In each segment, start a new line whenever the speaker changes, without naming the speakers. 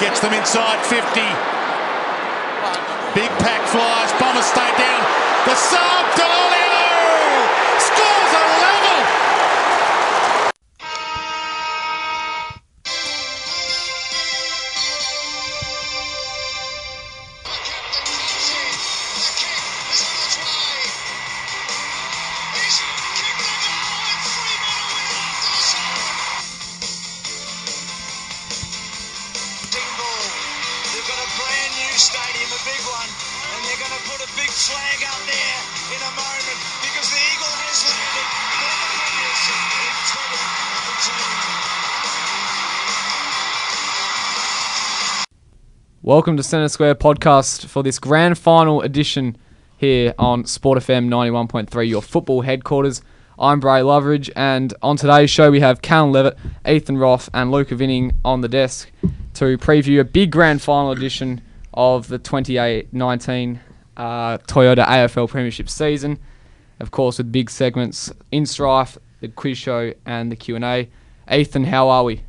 Gets them inside 50. Big pack flies. Bombers stay down. The sub.
Welcome to Centre Square Podcast for this grand final edition here on Sport FM 91.3, your football headquarters. I'm Bray Loveridge, and on today's show we have Callum Levitt, Ethan Roth, and Luca Vinning on the desk to preview a big grand final edition of the 2019 uh, Toyota AFL Premiership season. Of course, with big segments in strife, the quiz show, and the Q&A. Ethan, how are we?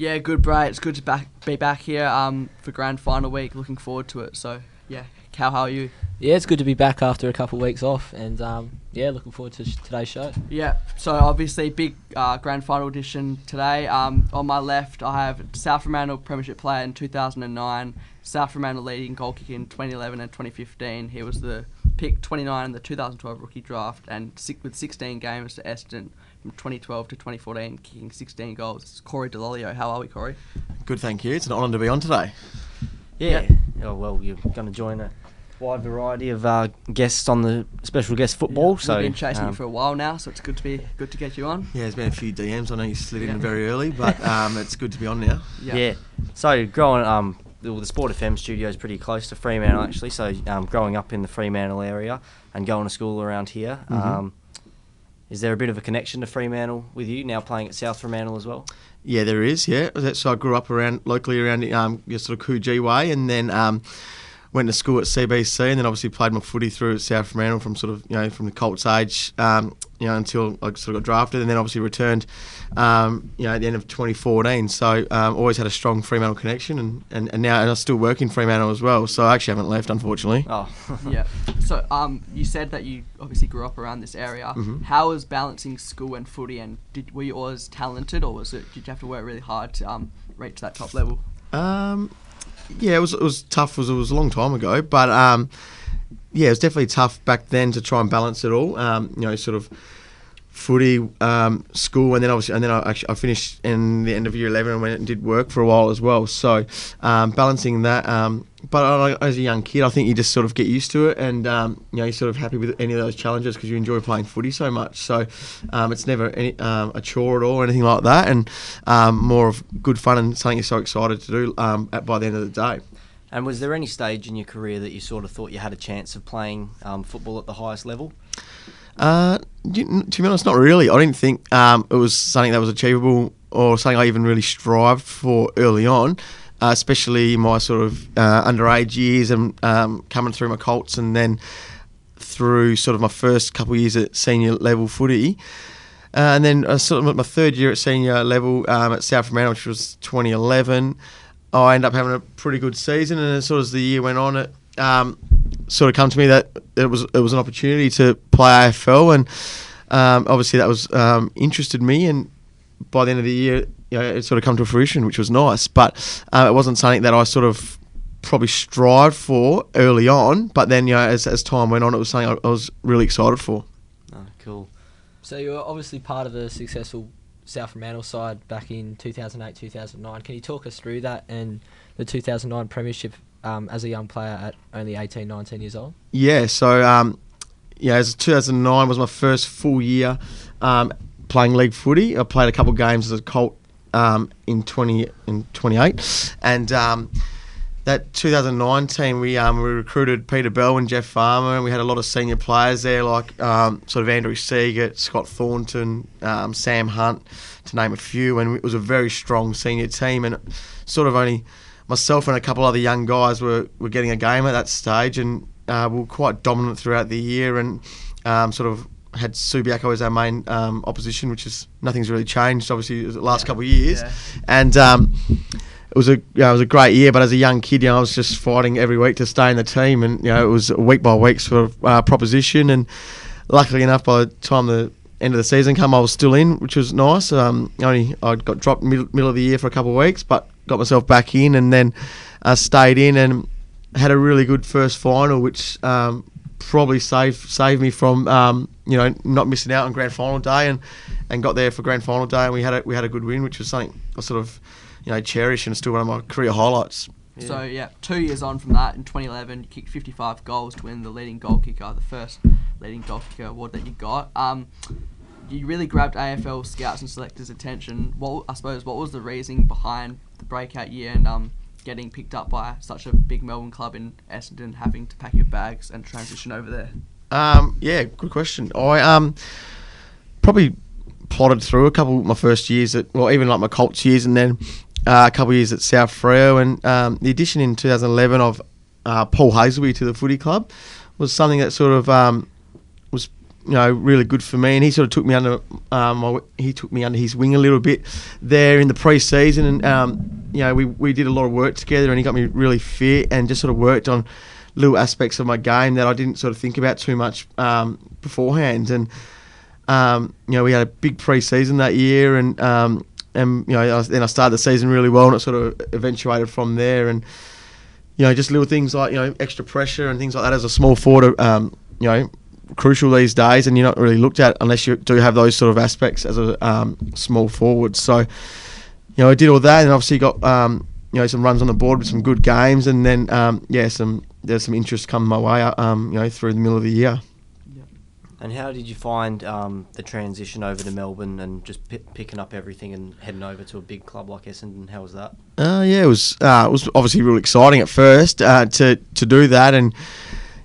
Yeah, good, Bray. It's good to back, be back here um, for grand final week. Looking forward to it. So, yeah, Cal, how are you?
Yeah, it's good to be back after a couple of weeks off, and um, yeah, looking forward to sh- today's show.
Yeah, so obviously big uh, grand final edition today. Um, on my left, I have South Fremantle Premiership player in 2009, South Fremantle leading goal kicker in 2011 and 2015. He was the pick 29 in the 2012 rookie draft, and with 16 games to Essendon from 2012 to 2014, kicking 16 goals. It's Corey Dell'Olio. How are we, Corey?
Good, thank you. It's an honour to be on today.
Yeah. Oh well, you're going to join a wide variety of uh, guests on the special guest football. so
we've been chasing
um,
you for a while now, so it's good to be good to get you on.
Yeah, there's been a few DMs. I know you slid
Yeah.
in very early, but um, it's good to be on now.
yeah. yeah. So growing um, well, the Sport FM studio is pretty close to Fremantle actually. So um, growing up in the Fremantle area and going to school around here.
Mhm.
Is there a bit of a connection to Fremantle with you now playing at South Fremantle as well?
Yeah, there is. Yeah, so I grew up around locally around um, your sort of Coogee way, and then um, went to school at CBC, and then obviously played my footy through at South Fremantle from sort of you know from the Colts age, um, you know until I sort of got drafted, and then obviously returned, um, you know at the end of 2014. So um, always had a strong Fremantle connection, and, and, and now and I still work in Fremantle as well. So I actually haven't left, unfortunately.
Oh,
yeah. So, um, you said that you obviously grew up around this area.
Mhm.
How was balancing school and footy, and did were you always talented, or was it did you have to work really hard to um reach that top level?
Um, yeah, it was it was tough. It was, it was a long time ago, but um, yeah, it was definitely tough back then to try and balance it all. Um, you know, sort of footy, um, school, and then obviously, and then I actually I finished in the end of year eleven and went and did work for a while as well. So um, balancing that. Um, but as a young kid, I think you just sort of get used to it, and um, you know you're sort of happy with any of those challenges because you enjoy playing footy so much. So um, it's never any, um, a chore at all or anything like that, and more of good fun and something you're so excited to do at, by the end of the day.
and was there any stage in your career that you sort of thought you had a chance of playing football at the highest level?
Uh, to be honest, not really. I didn't think um, it was something that was achievable or something I even really strived for early on, uh, especially my sort of uh, underage years and um, coming through my Colts and then through sort of my first couple of years at senior level footy. Uh, and then uh, sort of my third year at senior level um, at South Fremantle, which was 2011, I ended up having a pretty good season. And as sort of as the year went on, it um, sort of come to me that it was it was an opportunity to play AFL, and um, obviously that was um, interested me. And by the end of the year, you know, it sort of come to fruition, which was nice. But uh, it wasn't something that I sort of probably strived for early on. But then, you know, as, as time went on, it was something I, I was really excited for.
Oh, cool.
So you were obviously part of a successful South Fremantle side back in 2008, 2009. Can you talk us through that and the 2009 Premiership um, as a young player at only 18, 19 years old?
Yeah, so um, yeah, as 2009 was my first full year um, playing league footy. I played a couple of games as a Colt um, in 20 in 28, and um, that 2019 we um, we recruited Peter Bell and Jeff Farmer, and we had a lot of senior players there, like um, sort of Andrew Seagate, Scott Thornton, Sam Hunt, to name a few, and it was a very strong senior team, and sort of only myself and a couple other young guys were, were getting a game at that stage, and uh, we were quite dominant throughout the year, and um, sort of had Subiaco as our main um, opposition, which is nothing's really changed obviously the last couple of years,
Yeah.
and um, it was a yeah, it was a great year. But as a young kid, you know, I was just fighting every week to stay in the team, and you know, it was a week by week sort of uh, proposition. And luckily enough, by the time the end of the season come, I was still in, which was nice. Um, only I got dropped middle, middle of the year for a couple of weeks, but got myself back in, and then uh, stayed in and had a really good first final, which um, probably saved saved me from um, you know not missing out on grand final day, and, and got there for grand final day, and we had a, we had a good win, which was something I sort of you know cherish and still one of my career highlights.
So yeah, two years on from that, in 2011, you kicked 55 goals to win the leading goal kicker, the first leading goal kicker award that you got. Um, you really grabbed AFL scouts and selectors' attention. What I suppose, what was the reasoning behind the breakout year and um, getting picked up by such a big Melbourne club in Essendon, having to pack your bags and transition over there?
Um, yeah, good question. I um probably plotted through a couple of my first years at well even like my Colts years and then uh, a couple of years at South Freo and um, the addition in 2011 of uh, Paul Hasleby to the footy club was something that sort of um, you know really good for me. And he sort of took me under um, he took me under his wing a little bit there in the pre-season. And um, you know we, we did a lot of work together and he got me really fit and just sort of worked on little aspects of my game that I didn't sort of think about too much um, beforehand. And um, you know, we had a big pre-season that year, and um, and you know, I then I started the season really well, and it sort of eventuated from there. And you know, just little things like you know, extra pressure and things like that as a small forward, um, you know, crucial these days, and you're not really looked at unless you do have those sort of aspects as a um, small forward. So, you know, I did all that, and obviously got um, you know some runs on the board with some good games, and then um, yeah, some there's some interest coming my way, um, you know, through the middle of the year.
And how did you find um, the transition over to Melbourne and just pi picking up everything and heading over to a big club like Essendon? How was that?
Uh, yeah, it was uh, it was obviously really exciting at first uh, to to do that, and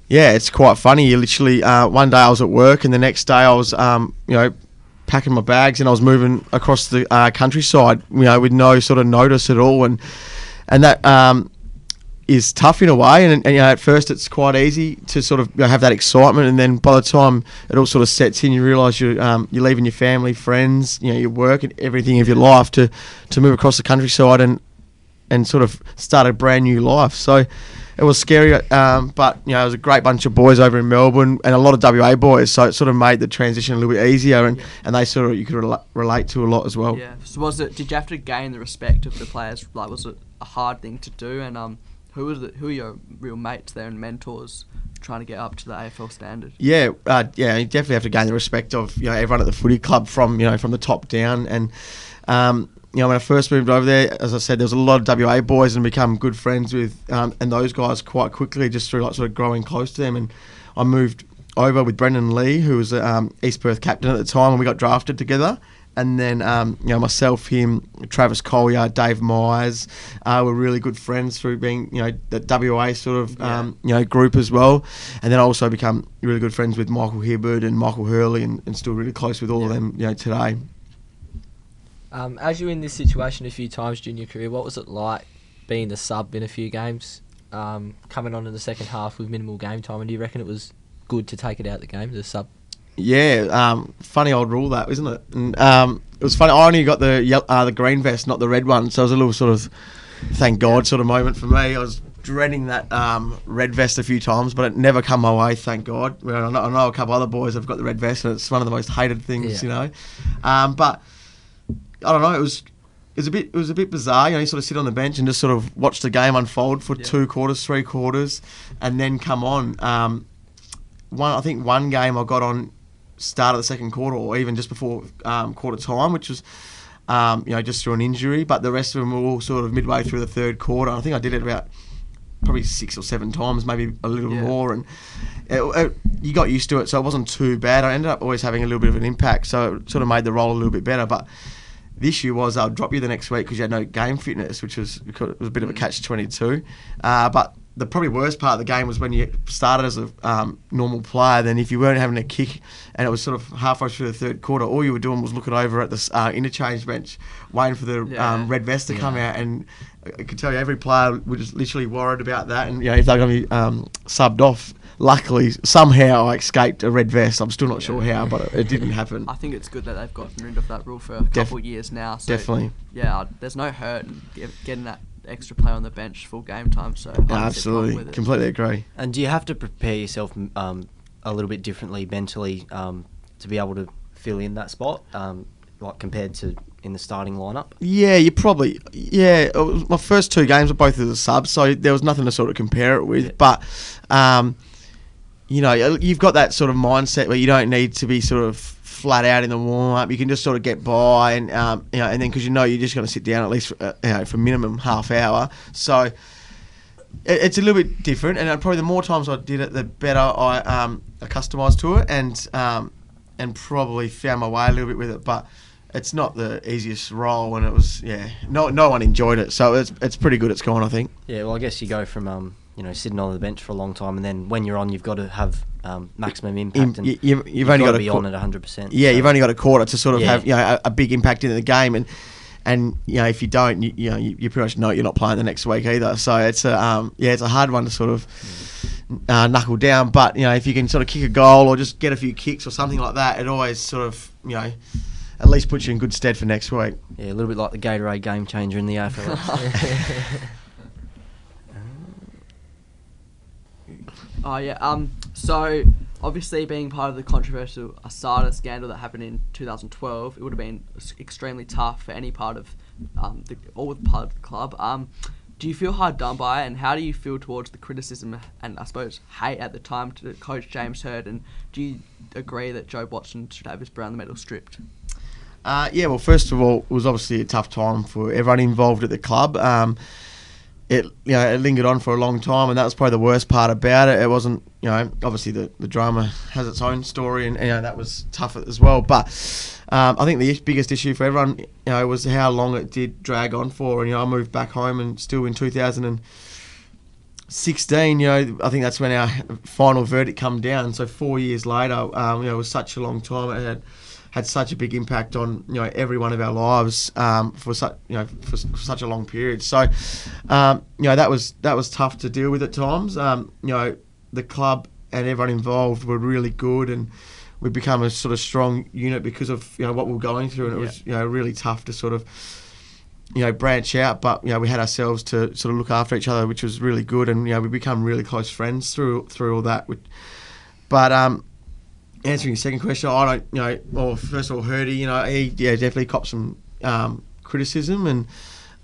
yeah, it's quite funny. You literally uh, one day I was at work, and the next day I was um, you know packing my bags, and I was moving across the uh, countryside, you know, with no sort of notice at all, and and that um, is tough in a way. And, and you know, at first it's quite easy to sort of you know, have that excitement, and then by the time it all sort of sets in, you realise you um, you're leaving your family, friends, you know, your work, and everything of your life to to move across the countryside and and sort of start a brand new life. So it was scary, um, but you know, it was a great bunch of boys over in Melbourne and a lot of WA boys. So it sort of made the transition a little bit easier, and, and they sort of you could rela- relate to a lot as well.
Yeah. So was it? Did you have to gain the respect of the players? Like, was it a hard thing to do? And um, who was it? Who are your real mates there and mentors trying to get up to the AFL standard?
Yeah, uh, yeah, you definitely have to gain the respect of you know everyone at the footy club from you know from the top down. And um, you know when I first moved over there, as I said, there was a lot of WA boys and become good friends with um, and those guys quite quickly just through like sort of growing close to them. And I moved over with Brendan Lee, who was um, East Perth captain at the time, and we got drafted together. And then, um, you know, myself, him, Travis Colyer, Dave Myers, uh, were really good friends through being, you know, the WA sort of, um, you know, group as well. And then I also become really good friends with Michael Hibberd and Michael Hurley, and, and still really close with all of them, you know, today.
Um, as you were in this situation a few times during your career, what was it like being the sub in a few games, um, coming on in the second half with minimal game time? And do you reckon it was good to take it out the game, the sub?
Yeah, um, funny old rule that, isn't it? And um, it was funny. I only got the yel- uh, the green vest, not the red one. So it was a little sort of thank God sort of moment for me. I was dreading that um, red vest a few times, but it never come my way. Thank God. I, know, I know a couple other boys have got the red vest, and it's one of the most hated things,
Yeah.
you know. Um, but I don't know. It was. It was a bit. It was a bit bizarre. You know, you sort of sit on the bench and just sort of watch the game unfold for two quarters, three quarters, and then come on. Um, one, I think one game I got on start of the second quarter, or even just before um, quarter time, which was, um, you know, just through an injury. But the rest of them were all sort of midway through the third quarter. I think I did it about probably six or seven times, maybe a little
Yeah.
more, and it, it, you got used to it, so it wasn't too bad. I ended up always having a little bit of an impact, so it sort of made the role a little bit better. But the issue was I'll drop you the next week because you had no game fitness, which was was a bit of a catch twenty two. Uh, but the probably worst part of the game was when you started as a um, normal player. Then if you weren't having a kick, and it was sort of halfway through the third quarter, all you were doing was looking over at the uh, interchange bench, waiting for the
Yeah.
um, red vest to come out. And I could tell you every player was just literally worried about that. And you know if they're going to be um, subbed off. Luckily, somehow I escaped a red vest. I'm still not sure how, but it, it didn't happen.
I think it's good that they've gotten rid of that rule for a couple
Def-
of years now. So
Definitely.
Yeah, there's no hurt in getting that extra play on the bench full game time. So I don't see a problem
Absolutely, completely agree.
And do you have to prepare yourself um, a little bit differently mentally um, to be able to fill in that spot, um, like compared to in the starting lineup?
Yeah, you probably yeah. My first two games were both as a sub, so there was nothing to sort of compare it with.
Yeah.
But um, you know, you've got that sort of mindset where you don't need to be sort of flat out in the warm up. You can just sort of get by, and um, you know, and then because you know you're just going to sit down at least for, uh, you know for minimum half hour. So it, it's a little bit different, and uh, probably the more times I did it, the better I um, accustomised to it, and um, and probably found my way a little bit with it. But it's not the easiest role, and it was yeah, no no one enjoyed it, so it's it's pretty good. It's gone, I think.
Yeah, well, I guess you go from um, you know sitting on the bench for a long time, and then when you're on, you've got to have um, maximum impact, and
you- you've- you've only
got
got
to
a
be
qu-
on it 100. percent
Yeah, you've only got a quarter to sort of
Yeah.
have you know a, a big impact in the game, and and you know if you don't, you, you know you, you pretty much know you're not playing the next week either. So it's a um, yeah, it's a hard one to sort of uh, knuckle down. But you know if you can sort of kick a goal or just get a few kicks or something like that, it always sort of you know at least puts you in good stead for next week.
Yeah, a little bit like the Gatorade game changer in the AFL.
Oh yeah. Um. So obviously, being part of the controversial ASADA scandal that happened in 2012, it would have been extremely tough for any part of um the all part of the club. Um. Do you feel hard done by, and how do you feel towards the criticism and I suppose hate at the time to Coach James Hird? And do you agree that Jobe Watson should have his Brownlow medal stripped?
Uh, yeah, well, first of all, it was obviously a tough time for everyone involved at the club. Um, it you know it lingered on for a long time, and that was probably the worst part about it. It wasn't you know obviously the, the drama has its own story, and you know that was tough as well. But um, I think the biggest issue for everyone you know was how long it did drag on for. And you know I moved back home, and still in 2016, you know I think that's when our final verdict come down. So four years later, um, you know it was such a long time. It had had such a big impact on you know every one of our lives um, for such you know for, for such a long period. So um, you know that was that was tough to deal with at times. Um, you know the club and everyone involved were really good, and we become a sort of strong unit because of you know what we were going through, and it was you know really tough to sort of you know branch out. But you know we had ourselves to sort of look after each other, which was really good, and you know we become really close friends through through all that. But um, answering your second question, I don't, you know, well, first of all, Hirdy, you know, he yeah definitely copped some um, criticism, and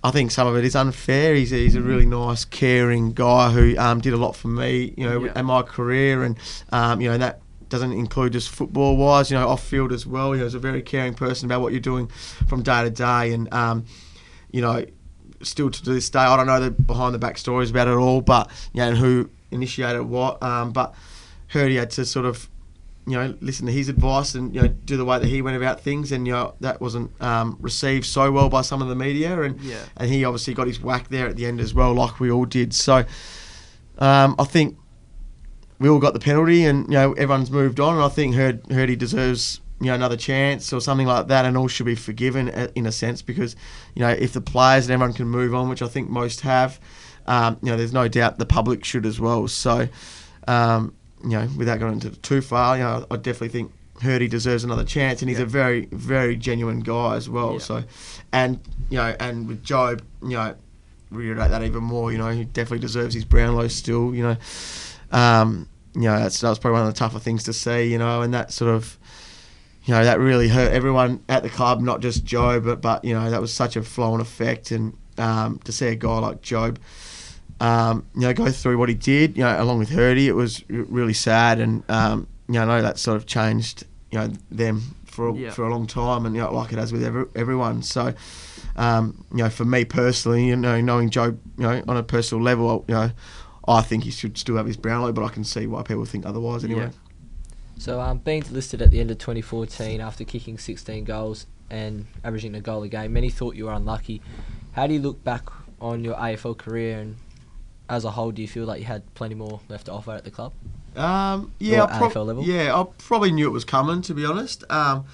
I think some of it is unfair. He's a, he's a really nice, caring guy who um, did a lot for me, you know,
Yeah.
in my career, and um, you know that doesn't include just football wise, you know, off field as well. You know, he's a very caring person about what you're doing from day to day, and um, you know, still to this day, I don't know the behind the back stories about it all, but you know, and who initiated what. Um, but Hirdy had to sort of, you know, listen to his advice and you know do the way that he went about things, and you know that wasn't um, received so well by some of the media, and
Yeah.
and he obviously got his whack there at the end as well, like we all did. So um, I think we all got the penalty, and you know everyone's moved on, and I think Hird Hirdy deserves you know another chance or something like that, and all should be forgiven uh, in a sense because you know if the players and everyone can move on, which I think most have, um, you know there's no doubt the public should as well. So um, you know without going into too far, you know I definitely think. Hirdy deserves another chance, and he's a very, very genuine guy as well.
Yeah.
So, and you know, and with Jobe, you know, reiterate that even more. You know, he definitely deserves his Brownlow still. You know, um, you know that's that was probably one of the tougher things to see. You know, and that sort of, you know, that really hurt everyone at the club, not just Jobe, but but you know that was such a flow and effect, and um, to see a guy like Jobe. Um, you know, go through what he did, you know, along with Hirdy, it was r- really sad, and um, you know, I know that sort of changed, you know, them for a-
Yeah.
for a long time, and you know, like it has with every, everyone. So, um, you know, for me personally, you know, knowing Jobe, you know, on a personal level, you know, I think he should still have his Brownlow, but I can see why people think otherwise anyway.
So, um, being listed at the end of 2014 after kicking 16 goals and averaging a goal a game, many thought you were unlucky. How do you look back on your AFL career and as a whole, do you feel like you had plenty more left to offer at the club?
Um, yeah, I prob-
AFL level?
yeah, I probably knew it was coming to be honest. Um,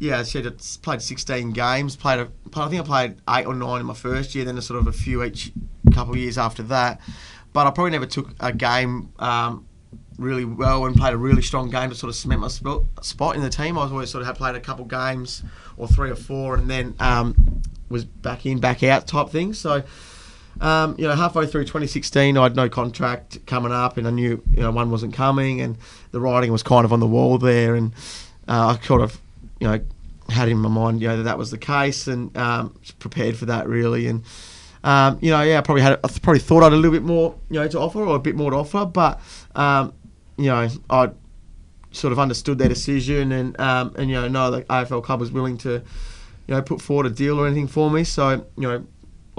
yeah, I said it's played 16 games. Played a, I think I played eight or nine in my first year, then a sort of a few each couple of years after that. But I probably never took a game um, really well and played a really strong game to sort of cement my spot, spot in the team. I was always sort of had played a couple games or three or four, and then um, was back in, back out type thing. So. Um, you know, halfway through 2016, I had no contract coming up, and I knew you know one wasn't coming, and the writing was kind of on the wall there, and uh, I sort of, you know, had in my mind, you know, that that was the case, and um, prepared for that really, and. Um, you know, yeah, I probably had, I probably thought I had a little bit more, you know, to offer or a bit more to offer, but, um, you know, I sort of understood their decision and, um, and you know, no, the AFL club was willing to, you know, put forward a deal or anything for me. So, you know,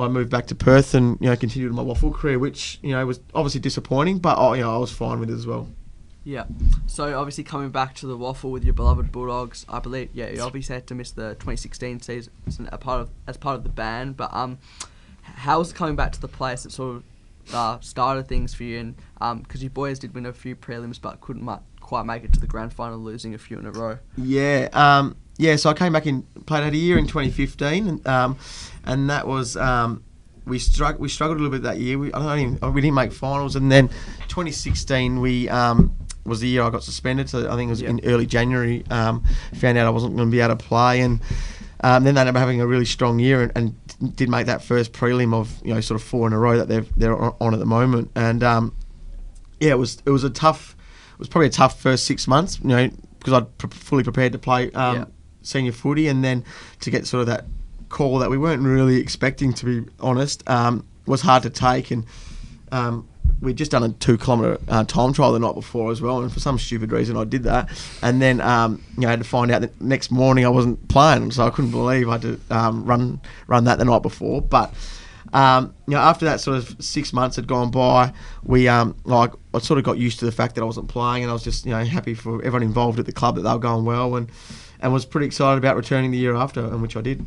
I moved back to Perth and, you know, continued my WAFL career, which, you know, was obviously disappointing, but, oh, you know, I was fine with it as well.
Yeah. So obviously coming back to the WAFL with your beloved Bulldogs, I believe yeah, you obviously had to miss the 2016 season a part of as part of the ban. But um, how was coming back to the place that sort of uh, started things for you? And um, because you boys did win a few prelims, but couldn't mu- quite make it to the grand final, losing a few in a row.
Yeah, um, yeah. So I came back in, played out a year in 2015, and, um, and that was um, we struck we struggled a little bit that year. We I don't even, we didn't make finals, and then 2016 we um, was the year I got suspended. So I think it was
Yep.
in early January. Um, found out I wasn't going to be able to play, and um, then they ended up having a really strong year and, and did make that first prelim of you know sort of four in a row that they're they're on on at the moment, and um, yeah, it was it was a tough. It was probably a tough first six months, you know, because I'd pre- fully prepared to play um,
Yeah.
senior footy, and then to get sort of that call that we weren't really expecting, to be honest, um, was hard to take. And um, we'd just done a two kilometre uh, time trial the night before as well, and for some stupid reason I did that. And then um, you know, I had to find out that next morning I wasn't playing, so I couldn't believe I had to um, run run that the night before. But um, you know, after that sort of six months had gone by, we um, like I sort of got used to the fact that I wasn't playing, and I was just you know happy for everyone involved at the club that they were going well, and and was pretty excited about returning the year after, and which I did.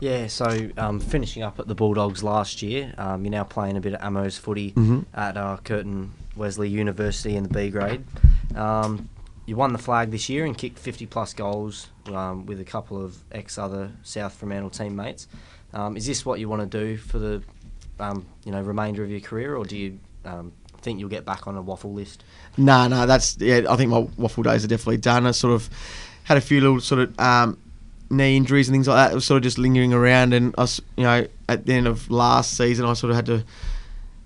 Yeah, so um, finishing up at the Bulldogs last year, um, you're now playing a bit of Amos footy
Mhm.
at uh, Curtin Wesley University in the B grade. Um, you won the flag this year and kicked 50 plus goals um, with a couple of ex other South Fremantle teammates. Um, is this what you want to do for the um, you know remainder of your career, or do you um, think you'll get back on a WAFL list?
No, no, that's yeah. I think my WAFL days are definitely done. I sort of had a few little sort of um, knee injuries and things like that. It was sort of just lingering around, and I, was, you know, at the end of last season, I sort of had to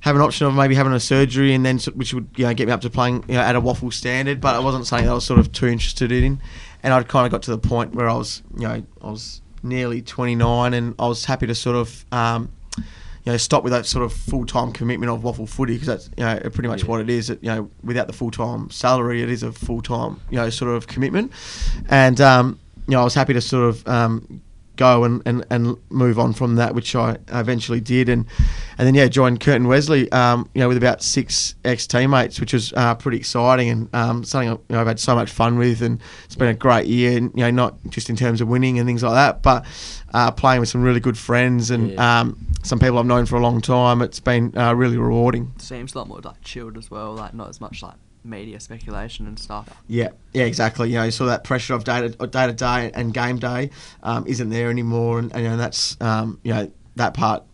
have an option of maybe having a surgery, and then which would you know get me up to playing you know, at a WAFL standard. But it wasn't something that I was sort of too interested in, and I'd kind of got to the point where I was, you know, I was nearly 29, and I was happy to sort of. Um, you know, stop with that sort of full time commitment of WAFL footy because that's you know pretty much
Yeah.
what it is. You know, without the full time salary, it is a full time you know sort of commitment, and um, you know I was happy to sort of um, go and, and, and move on from that, which I eventually did, and and then yeah joined Curtin Wesley, um, you know, with about six ex teammates, which was uh, pretty exciting and um, something you know, I've had so much fun with, and it's been a great year, and you know not just in terms of winning and things like that, but uh, playing with some really good friends and
Yeah.
um, some people I've known for a long time. It's been uh, really rewarding.
Seems a lot more like chilled as well, like not as much like media speculation and stuff.
Yeah, yeah, exactly. You know, so that pressure of day to day to day and game day um, isn't there anymore, and, and you know that's um, you know that part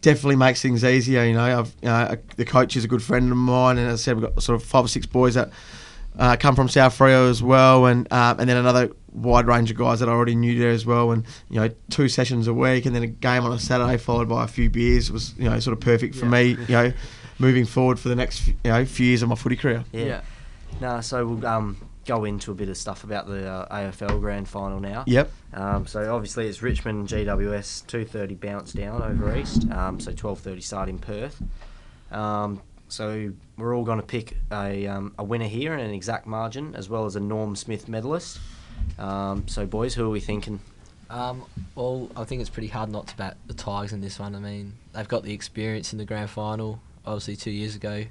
definitely makes things easier. You know, I've you know, the coach is a good friend of mine, and as I said, we've got sort of five or six boys that uh, come from South Freo as well, and um, and then another wide range of guys that I already knew there as well, and you know two sessions a week, and then a game on a Saturday followed by a few beers was you know sort of perfect for
Yeah.
me. You know, moving forward for the next you know few years of my footy career.
Yeah. No, so we'll um, go into a bit of stuff about the uh, AFL Grand Final now.
Yep.
Um, so obviously it's Richmond GWS 2:30 bounce down over east. Um, so 12:30 start in Perth. Um, so we're all going to pick a, um, a winner here and an exact margin, as well as a Norm Smith medalist. Um, so boys, who are we thinking?
Um, well, I think it's pretty hard not to bat the Tigers in this one. I mean, they've got the experience in the grand final, obviously two years ago,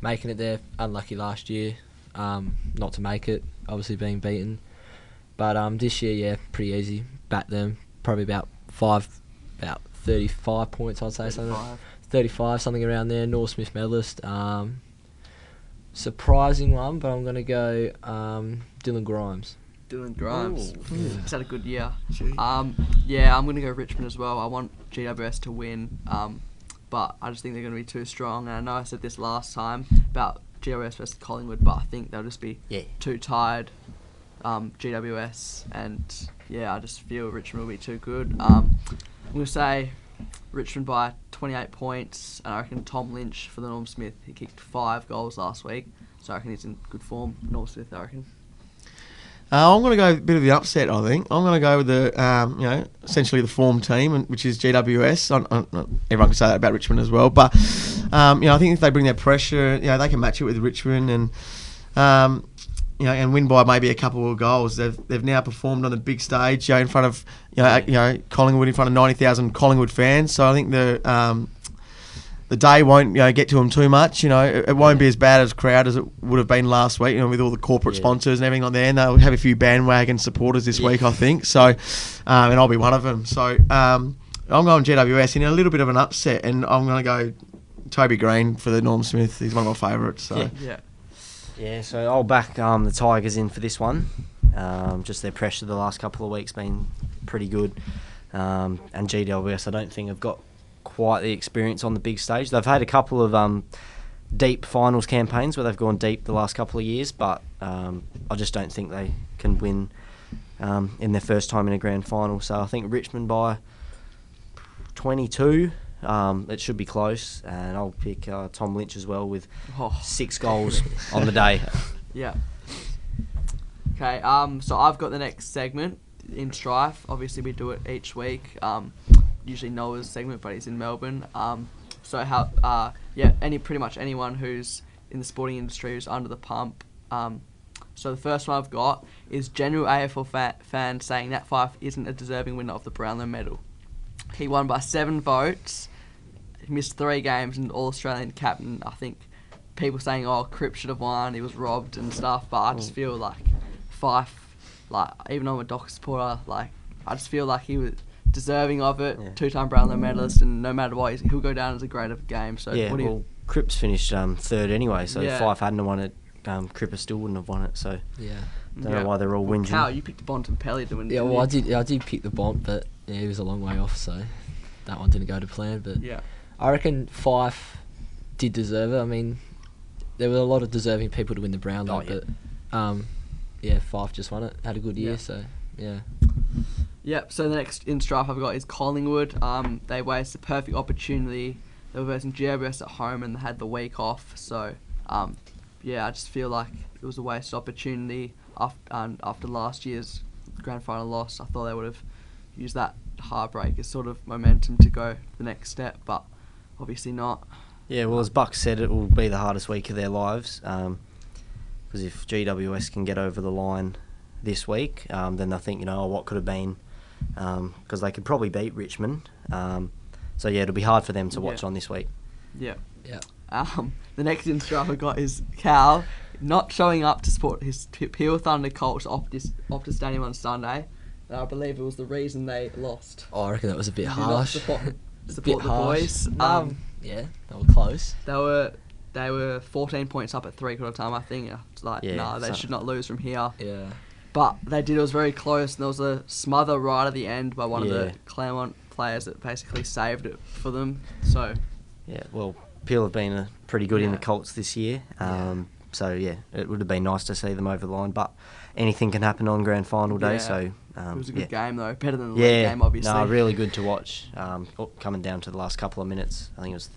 making it there. Unlucky last year, um, not to make it, obviously being beaten. But um, this year, yeah, pretty easy. Bat them probably about five, about thirty-five points, I'd say something.
35.
35, something around there. Norm Smith medalist. Um, surprising one, but I'm gonna go um, Dylan Grimes.
Dylan Grimes.
Ooh.
He's had a good year. Um, yeah, I'm gonna go Richmond as well. I want GWS to win, um, but I just think they're gonna be too strong. And I know I said this last time about GWS versus Collingwood, but I think they'll just be
Yeah.
too tired. Um, GWS and yeah, I just feel Richmond will be too good. Um, I'm gonna say Richmond by 28 points, and I reckon Tom Lynch for the Norm Smith. He kicked five goals last week, so I reckon he's in good form. Norm Smith, I reckon.
Uh, I'm going to go a bit of the upset. I think I'm going to go with the um, you know essentially the form team, which is GWS. I, I, everyone can say that about Richmond as well, but um, you know I think if they bring their pressure, you know they can match it with Richmond and. Um, you know, and win by maybe a couple of goals. They've they've now performed on the big stage, you know, in front of you know, you know Collingwood in front of ninety thousand Collingwood fans. So I think the um, the day won't you know get to them too much. You know, it, it won't be as bad as crowd as it would have been last week. You know, with all the corporate
Yeah.
sponsors and everything on there, and they'll have a few bandwagon supporters this week, I think. So, um, and I'll be one of them. So um, I'm going GWS in a little bit of an upset, and I'm going to go Toby Greene for the Norm Smith. He's one of my favourites. So.
Yeah.
Yeah.
Yeah, so I'll back um, the Tigers in for this one. Um, just their pressure the last couple of weeks been pretty good. Um, and GWS, I don't think have got quite the experience on the big stage. They've had a couple of um, deep finals campaigns where they've gone deep the last couple of years, but um, I just don't think they can win um, in their first time in a grand final. So I think Richmond by 22. Um, it should be close, and I'll pick uh, Tom Lynch as well with
Oh.
six goals on the day.
Yeah. Okay, um, so I've got the next segment in Strife. Obviously, we do it each week. Um, usually Noah's segment, but he's in Melbourne. Um, so how, uh, yeah, any pretty much anyone who's in the sporting industry who's under the pump. Um, so the first one I've got is general AFL fa- fan saying that Fyfe isn't a deserving winner of the Brownlow medal. He won by seven votes. Missed three games and All Australian captain. I think people saying, "Oh, Cripps should have won. He was robbed and stuff." But I just feel like Fyfe, like even though I'm a Dockers supporter, like I just feel like he was deserving of it.
Yeah.
Two-time Brownlow medalist, and no matter what, he'll go down as a great of game. So
yeah,
what do you?
well, Cripps finished um, third anyway, so
Yeah.
if Fyfe hadn't won it, um, Cripper still wouldn't have won it. So
Yeah.
don't
Yeah.
know why they're all whinging.
Cal, you picked Bont and Pelly to win.
Yeah,
didn't
well, I
you?
did. I did pick the Bont, but yeah, he was a long way off, so that one didn't go to plan. But
Yeah.
I reckon Fyfe did deserve it. I mean, there were a lot of deserving people to win the Brownlow,
Oh, yeah.
but um, yeah, Fyfe just won it. Had a good year,
Yeah.
so yeah.
Yep. So the next in strife I've got is Collingwood. Um, they wasted a perfect opportunity. They were versing GWS at home and they had the week off. So, um, yeah, I just feel like it was a wasted opportunity after, um, after last year's grand final loss. I thought they would have used that heartbreak as sort of momentum to go the next step, but obviously not.
Yeah, well, as Buck said, it will be the hardest week of their lives. Because if GWS can get over the line this week, um, then they think, you know, oh, what could have been. Because they could probably beat Richmond. Um, so, yeah, it'll be hard for them to watch
Yeah.
on this week.
Yeah.
Yeah.
Um, the next in strife I've got is Cal not showing up to support his Peel Thunder Colts Optus, Optus Stadium on Sunday. And I believe it was the reason they lost.
Oh, I reckon that was a bit
Did you not
harsh.
support,
bit
the
harsh.
boys.
Um,
Um,
yeah, they were close.
they were they were 14 points up at three quarter time. I think. It's like,
Yeah,
nah, they
so-
should not lose from here.
Yeah.
But they did. It was very close, and there was a smother right at the end by one of the Claremont players that basically saved it for them. So
Yeah, well, Peel have been uh, pretty good in the
Yeah.
Colts this year.
Yeah.
Um, So, yeah, it would have been nice to see them over the line. But anything can happen on grand final day.
Yeah.
So, um,
it was a good
yeah.
game though, better than the league
Yeah,
game, obviously.
no, really good to watch. Um, oh, coming down to the last couple of minutes, I think it was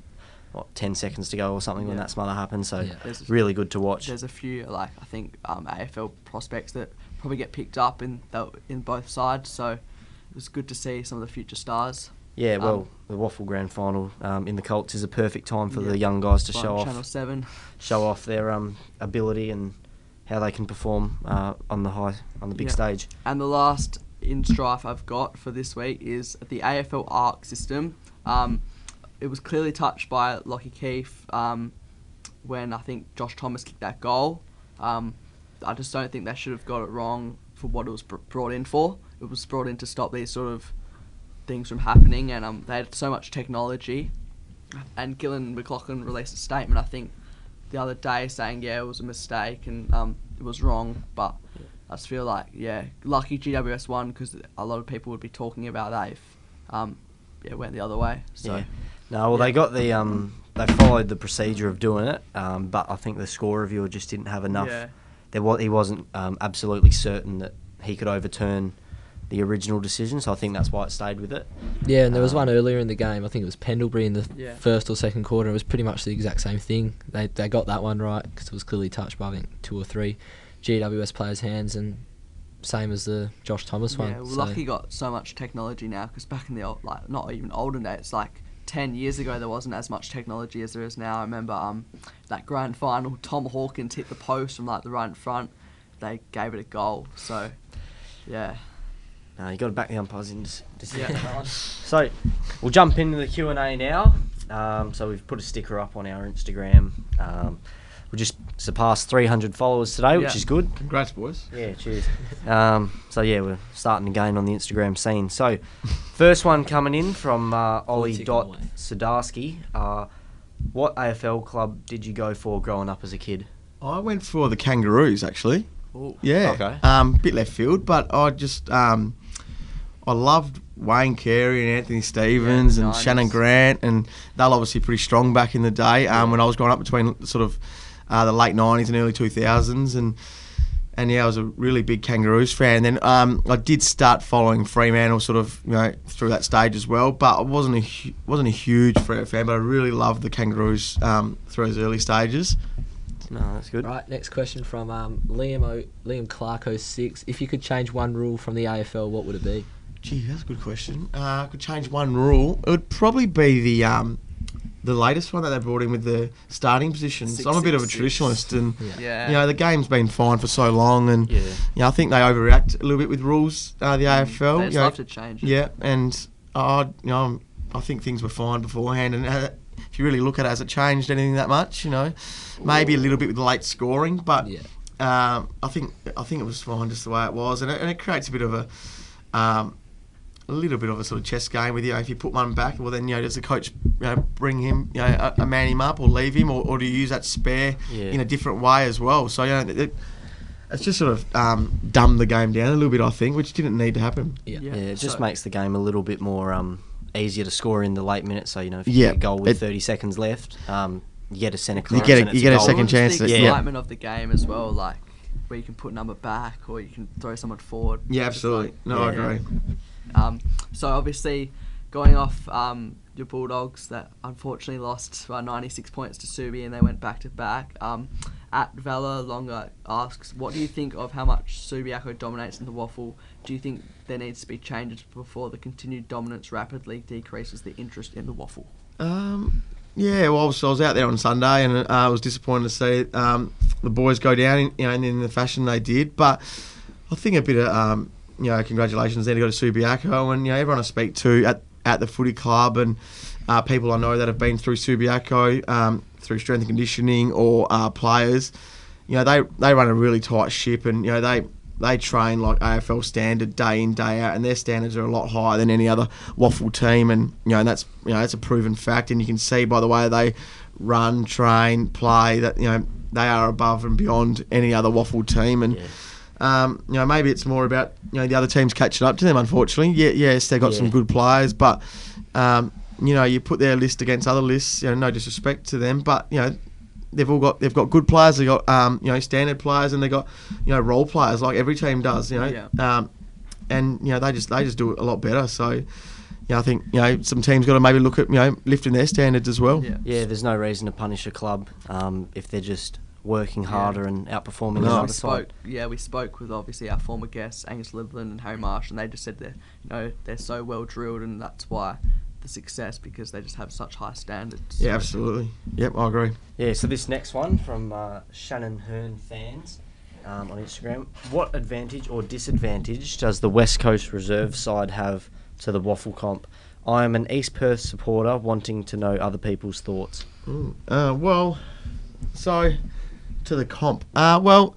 what ten seconds to go or something when
Yeah.
that smother happened. So
Yeah.
There's-
really good to watch.
There's a few like I think um, AFL prospects that probably get picked up in the, in both sides. So it was good to see some of the future stars.
Yeah, well,
um,
the WAFL Grand Final um, in the Colts is a perfect time for
Yeah.
the young guys to show
Channel
off
Seven.
show off their um, ability and how they can perform uh, on the high on the big
Yeah.
stage.
And the last in strife I've got for this week is the AFL ARC system. Um, it was clearly touched by Lachie Keeffe um, when I think Josh Thomas kicked that goal. Um, I just don't think they should have got it wrong for what it was br- brought in for. It was brought in to stop these sort of things from happening, and um, they had so much technology. And Gillon McLachlan released a statement, I think, the other day saying, yeah, it was a mistake and um, it was wrong, but I just feel like, yeah, lucky GWS won because a lot of people would be talking about that if um, it went the other way. So,
yeah. No, well, they got the um, they followed the procedure of doing it, um, but I think the score reviewer just didn't have enough.
Yeah.
There was he wasn't um, absolutely certain that he could overturn the original decision, so I think that's why it stayed with it.
Yeah, and there was
Um,
one earlier in the game. I think it was Pendlebury in the
Yeah.
first or second quarter. It was pretty much the exact same thing. They they got that one right because it was clearly touched by I think two or three GWS players' hands, and same as the Josh Thomas one.
Yeah, well,
so-
lucky got so much technology now because back in the old, like not even olden days, like ten years ago, there wasn't as much technology as there is now. I remember um that grand final, Tom Hawkins hit the post from like the right in front. They gave it a goal. So, yeah,
No, you got to back the umpires in dec- decision.
Yeah.
on that one. So we'll jump into the Q and A now. Um, so we've put a sticker up on our Instagram. Um, we just surpassed 300 followers today, which
Yeah.
is good.
Congrats, boys.
Yeah, cheers. um, so yeah, we're starting again on the Instagram scene. So, first one coming in from uh, Ollie
Tick
Dot
away.
Sadarsky. Uh, what AFL club did you go for growing up as a kid?
I went for the Kangaroos actually.
Ooh.
Yeah.
Okay.
Um, bit left field, but I just um, I loved Wayne Carey and Anthony Stevens
Yeah,
and
nice.
Shannon Grant, and they were obviously pretty strong back in the day. Um, when I was growing up between sort of uh, the late '90s and early 2000s, and and yeah, I was a really big Kangaroos fan. Then um, I did start following Fremantle sort of you know through that stage as well, but I wasn't a hu- wasn't a huge Freo fan, but I really loved the Kangaroos um, through those early stages.
No, that's good.
Right, next question from um, Liam o, Liam Clark 06. If you could change one rule from the AFL, what would it be?
Gee, that's a good question. Uh, I could change one rule. It would probably be the um, the latest one that they brought in with the starting positions.
Six,
I'm a bit of a
six, six.
traditionalist, and
yeah.
you know the game's been fine for so long, and
Yeah.
you know, I think they overreact a little bit with rules. Uh, the AFL,
Mm. They just
you know,
love to change. it.
yeah, and uh, you know, I think things were fine beforehand, and uh, if you really look at it, has it changed anything that much? You know, maybe a little bit with the late scoring, but
Yeah.
um, I think I think it was fine just the way it was, and it, and it creates a bit of a um, a little bit of a sort of chess game with you. If you put one back, well then you know does the coach you know bring him you know a, a man him up or leave him, or, or do you use that spare
Yeah.
in a different way as well? So you know. It, it's just sort of um, dumbed the game down a little bit, I think, which didn't need to happen.
Yeah.
Yeah, it just
so-
makes the game a little bit more um, easier to score in the late minutes. So you know, if you
Yeah,
get a goal with
it-
30 seconds left, um, you get a centre
You get a- you get a
goal.
second
Well,
chance
just
to-
The
yeah.
excitement of the game as well, like where you can put number back or you can throw someone forward.
Yeah, absolutely.
like-
No, I agree.
Um, so obviously, going off um, your Bulldogs that unfortunately lost by 96 points to Subi and they went back to back. Um, at Vela Longa asks, what do you think of how much Subiaco dominates in the WAFL? Do you think there needs to be changes before the continued dominance rapidly decreases the interest in the WAFL?
Um, yeah, well, I was, I was out there on Sunday and uh, I was disappointed to see um, the boys go down in, you know, in the fashion they did. But I think a bit of um, you know congratulations there to go to Subiaco and you know everyone I speak to at, at the footy club and uh, people I know that have been through Subiaco um, through strength and conditioning or uh, players. You know they they run a really tight ship and you know they they train like AFL standard day in day out, and their standards are a lot higher than any other WAFL team, and you know and that's you know that's a proven fact, and you can see by the way they run, train, play that you know they are above and beyond any other WAFL team, and.
Yeah.
Um, you know, maybe it's more about you know the other teams catching up to them. Unfortunately, yeah, yes, they've got some good players, but um, you know, you put their list against other lists. You know, no disrespect to them, but you know, they've all got they've got good players. They've got um, you know standard players, and they got you know role players like every team does. You know,
Yeah.
um, and you know they just they just do it a lot better. So. Yeah, I think you know some teams got to maybe look at you know lifting their standards as well.
Yeah.
Yeah, there's no reason to punish a club um, if they're just working harder and outperforming
No.
the other
spoke,
side.
yeah, we spoke with obviously our former guests Angus Liverland and Harry Marsh, and they just said they're, you know, they're so well drilled, and that's why the success because they just have such high standards.
Yeah, absolutely. Yep, I agree.
Yeah, so this next one from uh, Shannon Hearn fans um, on Instagram. What advantage or disadvantage does the West Coast reserve side have to the WAFL Comp? I am an East Perth supporter wanting to know other people's thoughts.
Mm. Uh, well, so to the comp. Uh, well,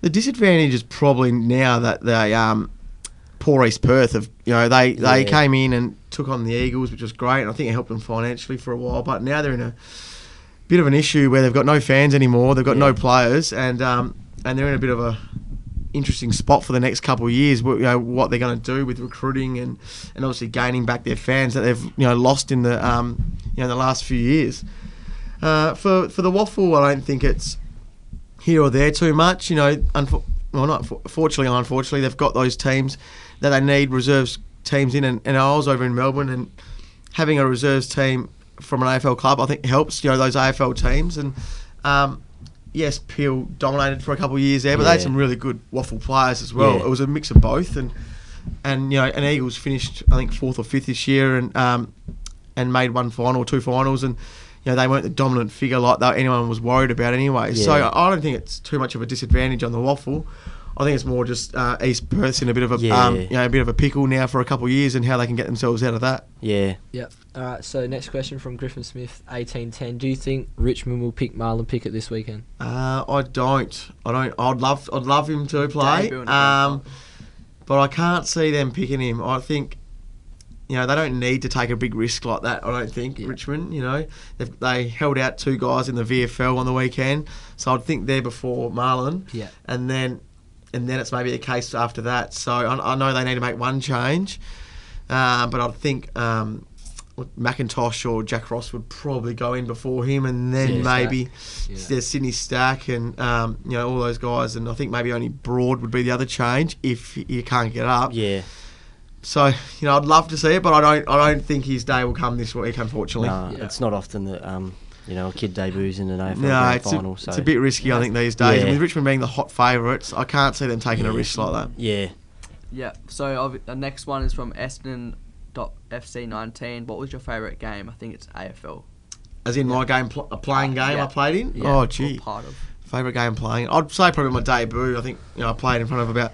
the disadvantage is probably now that they um, poor East Perth have you know they they
Yeah.
came in and took on the Eagles, which was great, and I think it helped them financially for a while. But now they're in a bit of an issue where they've got no fans anymore, they've got no players, and um, and they're in a bit of a interesting spot for the next couple of years. You know what they're going to do with recruiting and, and obviously gaining back their fans that they've you know lost in the um, you know the last few years. Uh, for for the WAFL, I don't think it's here or there too much. You know, well, not for- fortunately, unfortunately, they've got those teams that they need reserves teams in. And, and I was over in Melbourne, and having a reserves team from an AFL club, I think helps. You know those AFL teams, and um, yes, Peel dominated for a couple of years there, but they had some really good WAFL players as well.
Yeah.
It was a mix of both, and and you know, and Eagles finished I think fourth or fifth this year, and um, and made one final two finals, and you know they weren't the dominant figure like that anyone was worried about anyway. So I don't think it's too much of a disadvantage on the WAFL. I think it's more just uh, East Perth's in a bit of a
Yeah.
um, you know a bit of a pickle now for a couple of years, and how they can get themselves out of that.
Yeah.
Yep. All right. So next question from Griffin Smith, eighteen ten. Do you think Richmond will pick Marlon Pickett this weekend?
Uh, I don't. I don't. I'd love. I'd love him to play.
Debut in a grand
Um, but I can't see them picking him. I think, you know, they don't need to take a big risk like that. I don't think
Yeah.
Richmond. You know, They've, they held out two guys in the VFL on the weekend, so I'd think they're before Marlon,
Yeah.
and then, and then it's maybe a case after that. So I, I know they need to make one change, uh, but I think. Um, McIntosh or Jack Ross would probably go in before him, and then
Yeah,
maybe
Yeah.
there's Sydney Stack and um, you know all those guys, and I think maybe only Broad would be the other change if you can't get up.
Yeah.
So you know I'd love to see it, but I don't. I don't think his day will come this week, unfortunately.
No,
Yeah.
it's not often that um, you know, a kid debuts in an AFL
No,
grand
it's
final.
a,
so
it's a bit risky, I think, these days.
Yeah.
And with Richmond being the hot favourites, I can't see them taking a risk like that.
Yeah.
Yeah. So the next one is from Essendon.fc19. What was your favourite game? I think it's AFL.
As in my game, pl- a playing game
Yeah.
I played in.
Yeah,
oh, gee,
Part of.
favourite game playing. I'd say probably my debut. I think you know I played in front of about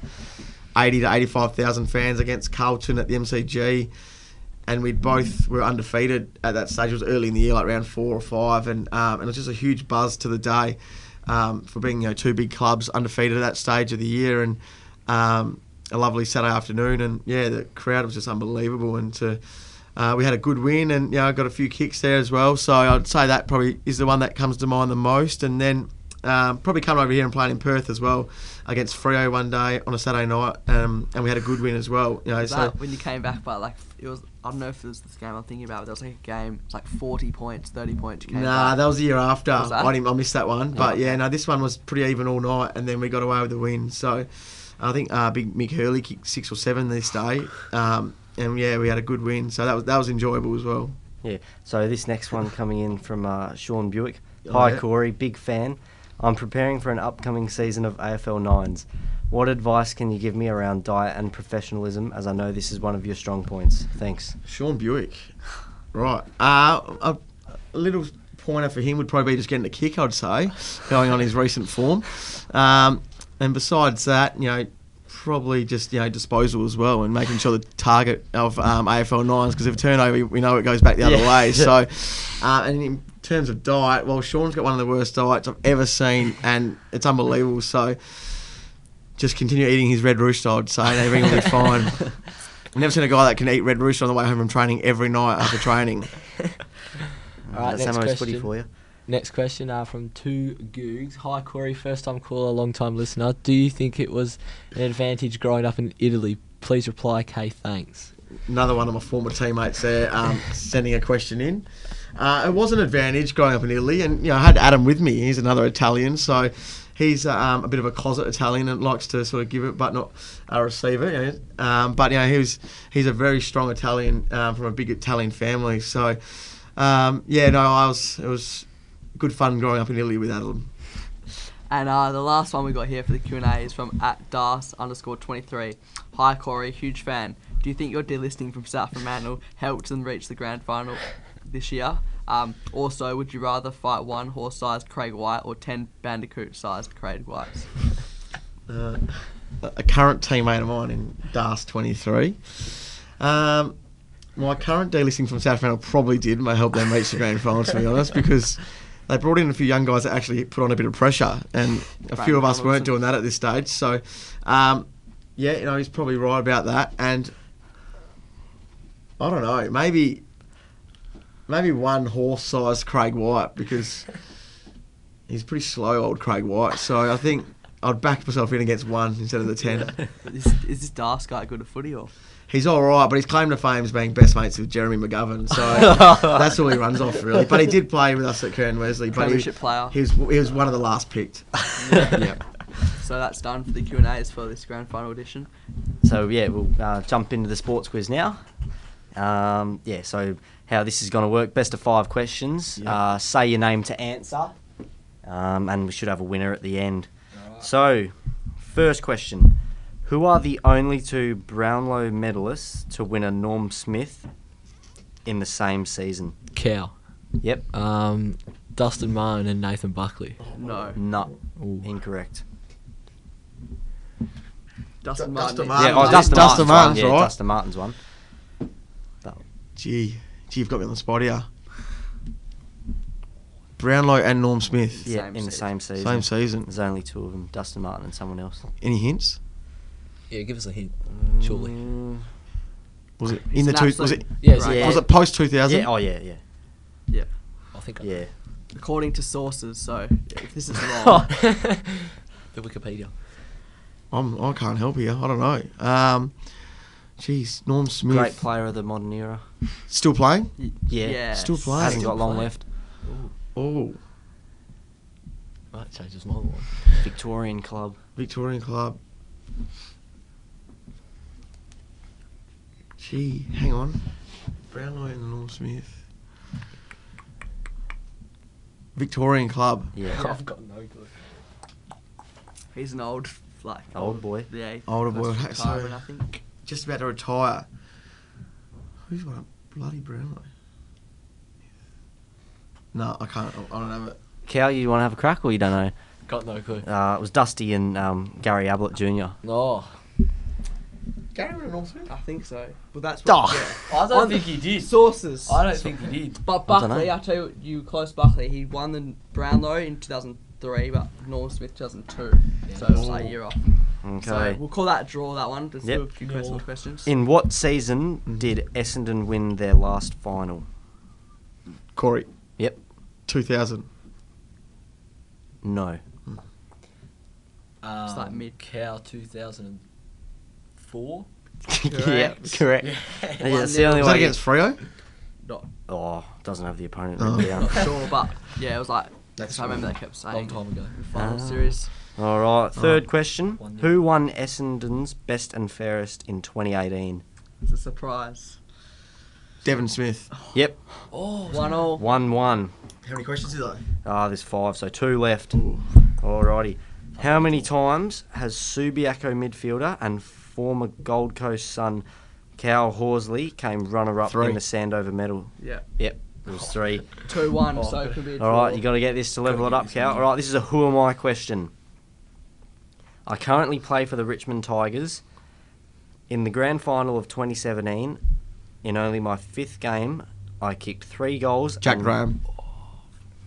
eighty to eighty-five thousand fans against Carlton at the MCG, and we both were undefeated at that stage. It was early in the year, like round four or five, and um, and it was just a huge buzz to the day um, for being you know two big clubs undefeated at that stage of the year, and um, a lovely Saturday afternoon, and yeah, the crowd was just unbelievable, and to uh, we had a good win, and you know, got a few kicks there as well. So I'd say that probably is the one that comes to mind the most. And then um, probably come over here and playing in Perth as well against Freo one day on a Saturday night, um, and we had a good win as well. You know, so
that when you came back but like it was I don't know if it was this game I'm thinking about, but there was like a game, it's like 40 points, 30 points. You came
Nah,
back.
that was the year after. I, didn't, I missed that one, but
Yeah.
yeah, no, this one was pretty even all night, and then we got away with the win. So I think uh, Big Mick Hurley kicked six or seven this day, um, and yeah, we had a good win. So that was that was enjoyable as well.
Yeah. So this next one coming in from uh, Sean Buick.
Oh,
Hi
yeah.
Corey, big fan. I'm preparing for an upcoming season of AFL nines. What advice can you give me around diet and professionalism, as I know this is one of your strong points? Thanks.
Sean Buick. Right. Uh, a, a little pointer for him would probably be just getting a kick, I'd say, going on his recent form. Um, and besides that, you know, probably just, you know, disposal as well and making sure the target of um, AFL 9s, because if turnover, we know it goes back the other
Yeah.
way. So, uh, and terms of diet, well, Sean's got one of the worst diets I've ever seen, and it's unbelievable. So, just continue eating his red rooster, I'd say, and everything will be fine. I've never seen a guy that can eat red rooster on the way home from training every night after training.
All right,
That's
next question.
for you.
Next question uh, from two Googs. Hi Corey, first time caller, long time listener. Do you think it was an advantage growing up in Italy? Please reply, K. Thanks.
Another one of my former teammates there um, sending a question in. Uh, it was an advantage growing up in Italy, and you know I had Adam with me. He's another Italian, so he's um, a bit of a closet Italian and likes to sort of give it but not uh, receive it. You know. um, but you know he was he's a very strong Italian um, from a big Italian family. So um, yeah, no, I was it was good fun growing up in Italy with Adam.
And uh, the last one we got here for the Q and A is from at Das underscore twenty three. Hi Corey, huge fan. Do you think your delisting from South Fremantle helped them reach the grand final this year? Um, also, would you rather fight one horse-sized Craig White or ten Bandicoot-sized Craig Whites?
uh, a current teammate of mine in DAS 23. Um, my current delisting from South Fremantle probably did help them reach the grand final, to be honest, because they brought in a few young guys that actually put on a bit of pressure, and a few of us weren't doing that at this stage. So, um, yeah, you know, he's probably right about that. And I don't know, maybe maybe one horse-sized Craig White because he's pretty slow, old Craig White. So I think I'd back myself in against one instead of the ten.
is, is this Das guy good at footy or?
He's all right, but his claim to fame is being best mates with Jeremy McGovern. So that's all he runs off, really. But he did play with us at Kern Wesley. But he,
Premiership player.
he was he was one of the last picked. yeah.
So that's done for the Q and A's for this grand final edition.
So yeah, we'll uh, jump into the sports quiz now. Um, yeah, so how this is going to work: best of five questions.
Yeah.
Uh, say your name to answer, um, and we should have a winner at the end. So, first question: Who are the only two Brownlow medalists to win a Norm Smith in the same season?
Cow.
Yep.
Um, Dustin Martin and Nathan Buckley.
No,
No.
Ooh.
Incorrect.
Dustin
Dustin
Martin.
Martin.
yeah, oh,
Dustin-
Dustin,
Dustin
Martin's,
Martin's
one. Yeah,
right.
Dustin Martin's one.
Gee, gee, you've got me on the spot here. Brownlow and Norm Smith.
Yeah,
Same
in the same season.
Same season.
There's only two of them: Dustin Martin and someone else.
Any hints?
Yeah, give us a hint. Surely.
Mm,
Was it
He's
in the
an
two?
absolute
Was it?
Yeah, is
Yeah.
Was it post two thousand?
Yeah. Oh yeah. Yeah. Yeah.
I think. I
Yeah.
According to sources, so if this is wrong,
the Wikipedia.
I'm, I can't help you. I don't know. Um, jeez, Norm Smith.
Great player of the modern era.
Still playing?
Yeah.
yeah,
Still playing.
Hasn't
Still
got long
playing.
left.
Oh,
That changes my one.
Victorian club.
Victorian club. Gee, hang on. Brownlow and Norm Smith. Victorian club.
Yeah.
I've got no clue.
he's an old like
Old boy.
Yeah,
Older boy, so-
retirement, I think.
Just about to retire. Who's won a bloody Brownlow? No, I can't. I don't have it.
Cal, you want to have a crack or you don't know?
Got no clue.
Uh, it was Dusty and um, Gary Ablett Jr.
No.
Gary and Norm Smith.
I think so. But that's
Oh.
yeah.
I don't
On
think he did.
sources.
I don't think he did.
But
I dunno.
Buckley, I'll tell you, you close Buckley. He won the Brownlow in 2003, but Norm Smith 2002. So it was like a year off.
Okay.
So we'll call that a draw. That one. Let's
Yep.
do a few personal questions.
In what season did Essendon win their last final?
Corey.
Yep.
2000.
No.
Um,
like mid-
Cow 2004.
yeah, correct.
Yeah.
Yeah, it's the only
Was that
way.
against Freo?
Not,
Oh, doesn't have the opponent
Oh.
written down.
not sure, but yeah, it was like.
That's
I remember they kept saying.
Long time ago.
Final
Ah.
series.
All right, third question.
One
Who won Essendon's best and fairest in 2018?
It's a surprise.
Devon Smith.
Yep,
Oh,
One all.
1 1.
How many questions is that?
Ah, there's five, so two left. Alrighty. How many times has Subiaco midfielder and former Gold Coast son Cal Horsley came runner-up
Three.
in the Sandover medal?
Yeah.
Yep, it was oh. three.
Two one.
Oh,
so it could be. A
All right,
draw.
you got to get this to level it up,
get
Cal. All right, this is a who am I question. I currently play for the Richmond Tigers. In the grand final of 2017, in only my fifth game, I kicked three goals.
Jack
and-
Graham.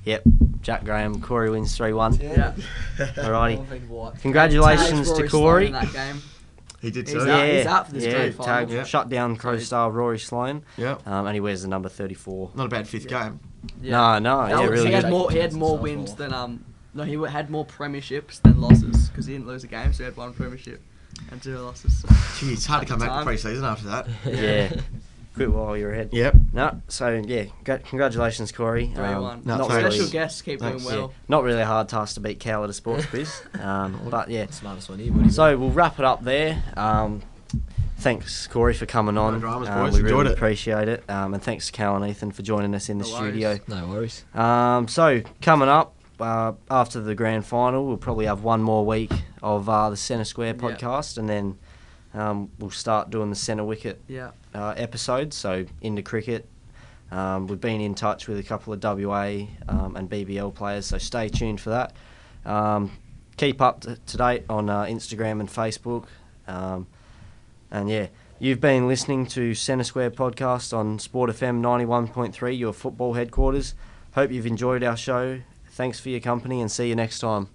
Yep, Jack Graham. Corey wins 3 1.
Yeah.
Alrighty. Congratulations
Tags
to
Rory Sloane
Corey.
In that game.
He did
He's
so.
out- he's out for this
yeah,
final.
tag-
Yeah.
shut down Crow Star Rory Sloane,
Yeah.
um, and he wears the number 34.
Not a bad fifth game.
No, no,
That
yeah,
was-
really
he had more. He had more wins than um. No, he had more premierships than losses because he didn't lose a game, so he had one premiership and zero losses. So.
Gee, it's hard to come back to pre-season after that.
Yeah. Quit while you're ahead.
Yep.
No, so yeah, gra- congratulations, Corey.
Three
Um,
one.
no,
not.
Special
really,
guests keep
Thanks.
doing well.
yeah, not really a hard task to beat Cal at a sports quiz, um, but yeah.
Smartest one here.
So we'll wrap it up there. Um, thanks, Corey, for coming on.
No dramas,
Um,
boys.
we
Enjoyed
really
it.
appreciate it, um, and thanks to Cal and Ethan for joining us in the
No worries.
studio.
no worries.
Um, so coming up uh, after the grand final, we'll probably have one more week of uh, the Centre Square
Yeah.
podcast, and then um, we'll start doing the centre wicket
Yeah.
uh, episodes. So into cricket, um, we've been in touch with a couple of WA um, and BBL players, so stay tuned for that. Um, keep up to, to date on uh, Instagram and Facebook, um, and yeah. You've been listening to Centre Square podcast on Sport FM 91.3, your football headquarters. Hope you've enjoyed our show. Thanks for your company and see you next time.